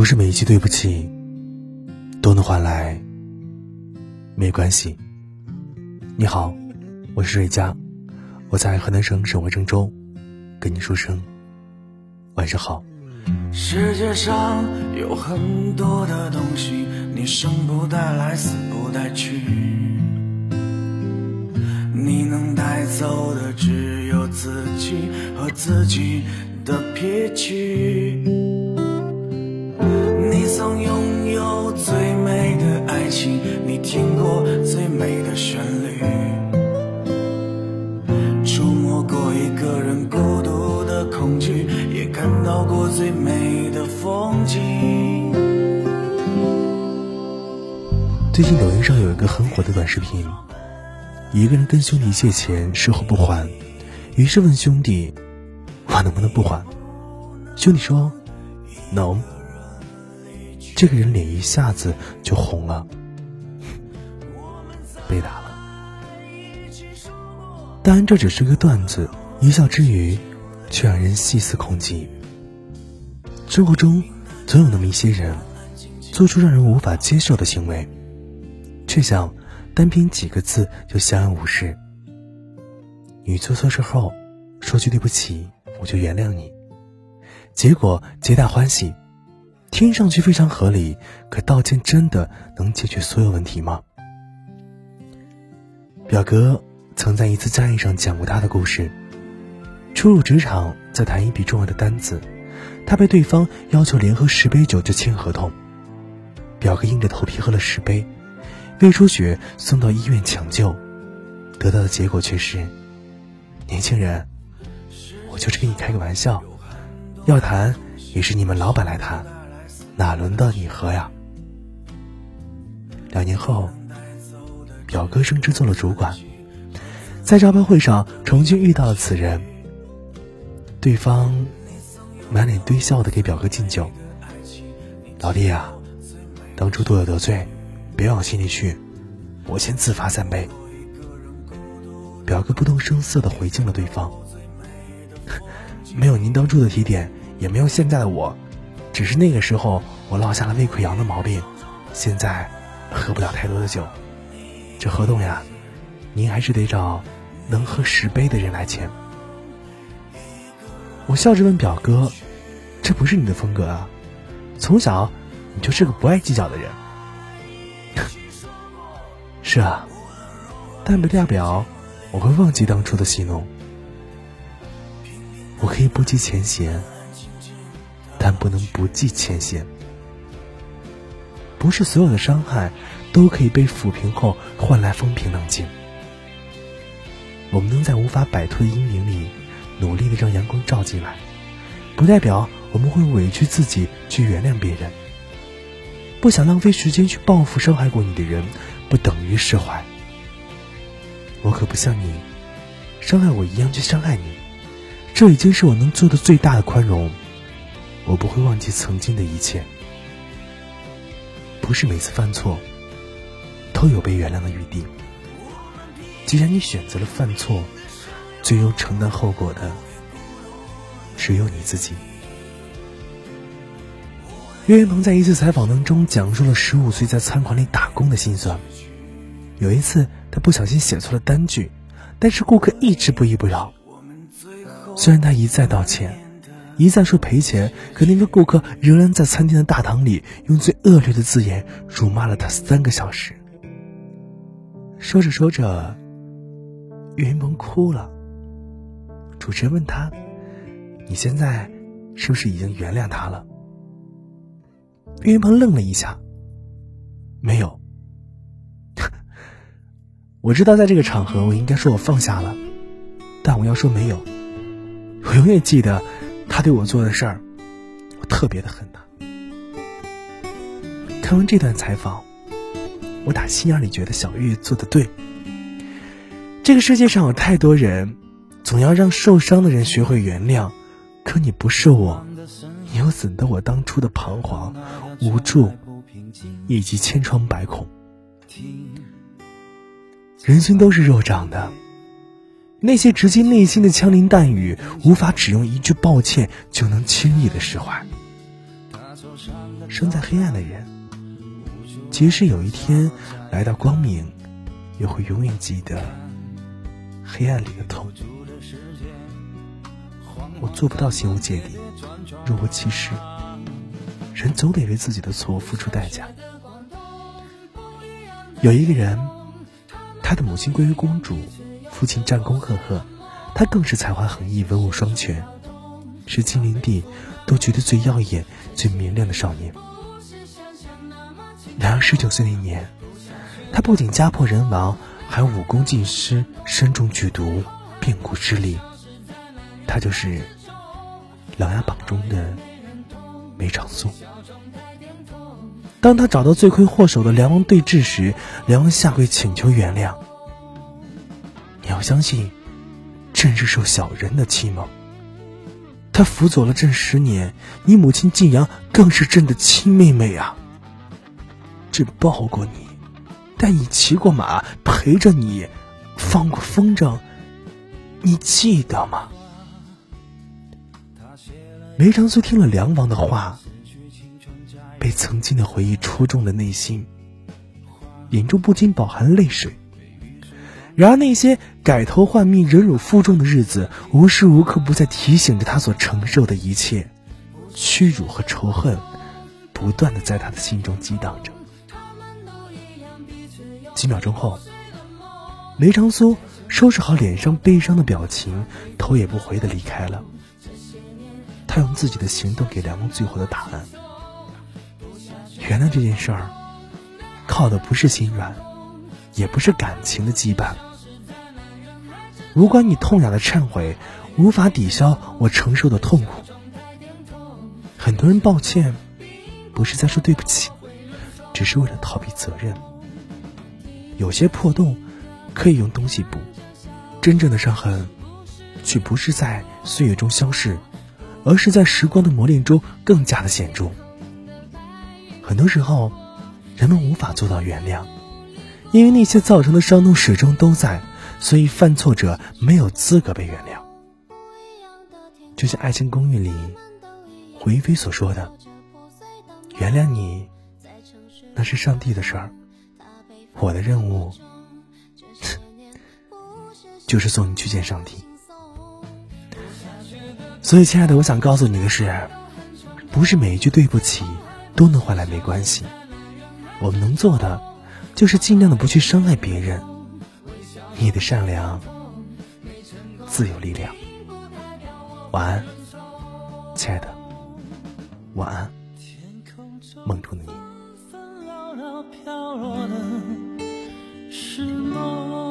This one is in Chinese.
不是每一句对不起都能换来没关系。你好，我是瑞佳，我在河南省省会郑州，跟你说声晚上好。世界上有很多的东西，你生不带来，死不带去，你能带走的只有自己和自己的脾气。情，你听过最美的旋律，触摸过一个人孤独的恐惧，也看到过最美的风景。最近抖音上有一个很火的短视频，一个人跟兄弟借钱，事后不还，于是问兄弟：“我能不能不还？”兄弟说：“能。”这个人脸一下子就红了，被打了。当然，这只是个段子，一笑之余，却让人细思恐极。生活中总有那么一些人，做出让人无法接受的行为，却想单凭几个字就相安无事。你做错事后，说句对不起，我就原谅你，结果皆大欢喜。听上去非常合理，可道歉真的能解决所有问题吗？表哥曾在一次战役上讲过他的故事。初入职场，在谈一笔重要的单子，他被对方要求连喝十杯酒就签合同。表哥硬着头皮喝了十杯，胃出血送到医院抢救，得到的结果却是：年轻人，我就是跟你开个玩笑，要谈也是你们老板来谈。哪轮到你喝呀？两年后，表哥升职做了主管，在招标会上重新遇到了此人。对方满脸堆笑的给表哥敬酒：“老弟啊，当初多有得罪，别往心里去，我先自罚三杯。”表哥不动声色的回敬了对方：“ 没有您当初的提点，也没有现在的我。”只是那个时候我落下了胃溃疡的毛病，现在喝不了太多的酒。这合同呀，您还是得找能喝十杯的人来签。我笑着问表哥：“这不是你的风格啊？从小你就是个不爱计较的人。”是啊，但不代表我会忘记当初的戏弄。我可以不计前嫌。但不能不计前嫌。不是所有的伤害都可以被抚平后换来风平浪静。我们能在无法摆脱的阴影里努力的让阳光照进来，不代表我们会委屈自己去原谅别人。不想浪费时间去报复伤害过你的人，不等于释怀。我可不像你，伤害我一样去伤害你，这已经是我能做的最大的宽容。我不会忘记曾经的一切，不是每次犯错都有被原谅的余地。既然你选择了犯错，最终承担后果的只有你自己。岳云鹏在一次采访当中讲述了十五岁在餐馆里打工的心酸。有一次，他不小心写错了单据，但是顾客一直不依不饶。虽然他一再道歉。一再说赔钱，可那个顾客仍然在餐厅的大堂里用最恶劣的字眼辱骂了他三个小时。说着说着，岳云鹏哭了。主持人问他：“你现在是不是已经原谅他了？”岳云鹏愣了一下，没有。我知道在这个场合我应该说我放下了，但我要说没有。我永远记得。他对我做的事儿，我特别的恨他。看完这段采访，我打心眼里觉得小玉做的对。这个世界上有太多人，总要让受伤的人学会原谅，可你不是我，你又怎得我当初的彷徨、无助以及千疮百孔？人心都是肉长的。那些直击内心的枪林弹雨，无法只用一句抱歉就能轻易的释怀。生在黑暗的人，即使有一天来到光明，也会永远记得黑暗里的痛。我做不到心无芥蒂、若无其事。人总得为自己的错误付出代价。有一个人，他的母亲归于公主，父亲战功赫赫，他更是才华横溢、文武双全，是金陵地都觉得最耀眼、最明亮的少年。然而十九岁那年，他不仅家破人亡，还武功尽失，身中剧毒，变故失利。他就是《琅琊榜》中的。梅长苏。当他找到罪魁祸首的梁王对峙时，梁王下跪请求原谅。你要相信，朕是受小人的欺蒙。他辅佐了朕十年，你母亲晋阳更是朕的亲妹妹啊。朕抱过你，带你骑过马，陪着你，放过风筝，你记得吗？梅长苏听了梁王的话，被曾经的回忆戳中了内心，眼中不禁饱含泪水。然而那些改头换面、忍辱负重的日子，无时无刻不在提醒着他所承受的一切，屈辱和仇恨，不断的在他的心中激荡着。几秒钟后，梅长苏收拾好脸上悲伤的表情，头也不回的离开了。他用自己的行动给梁王最后的答案。原谅这件事儿，靠的不是心软，也不是感情的羁绊。如果你痛哑的忏悔无法抵消我承受的痛苦，很多人抱歉，不是在说对不起，只是为了逃避责任。有些破洞可以用东西补，真正的伤痕，却不是在岁月中消逝。而是在时光的磨练中更加的显著。很多时候，人们无法做到原谅，因为那些造成的伤痛始终都在，所以犯错者没有资格被原谅。就像《爱情公寓》里胡一菲所说的：“原谅你，那是上帝的事儿，我的任务 就是送你去见上帝。”所以，亲爱的，我想告诉你的是，不是每一句对不起都能换来没关系。我们能做的，就是尽量的不去伤害别人。你的善良自有力量。晚安亲爱的晚安梦中的你。飘落的是梦。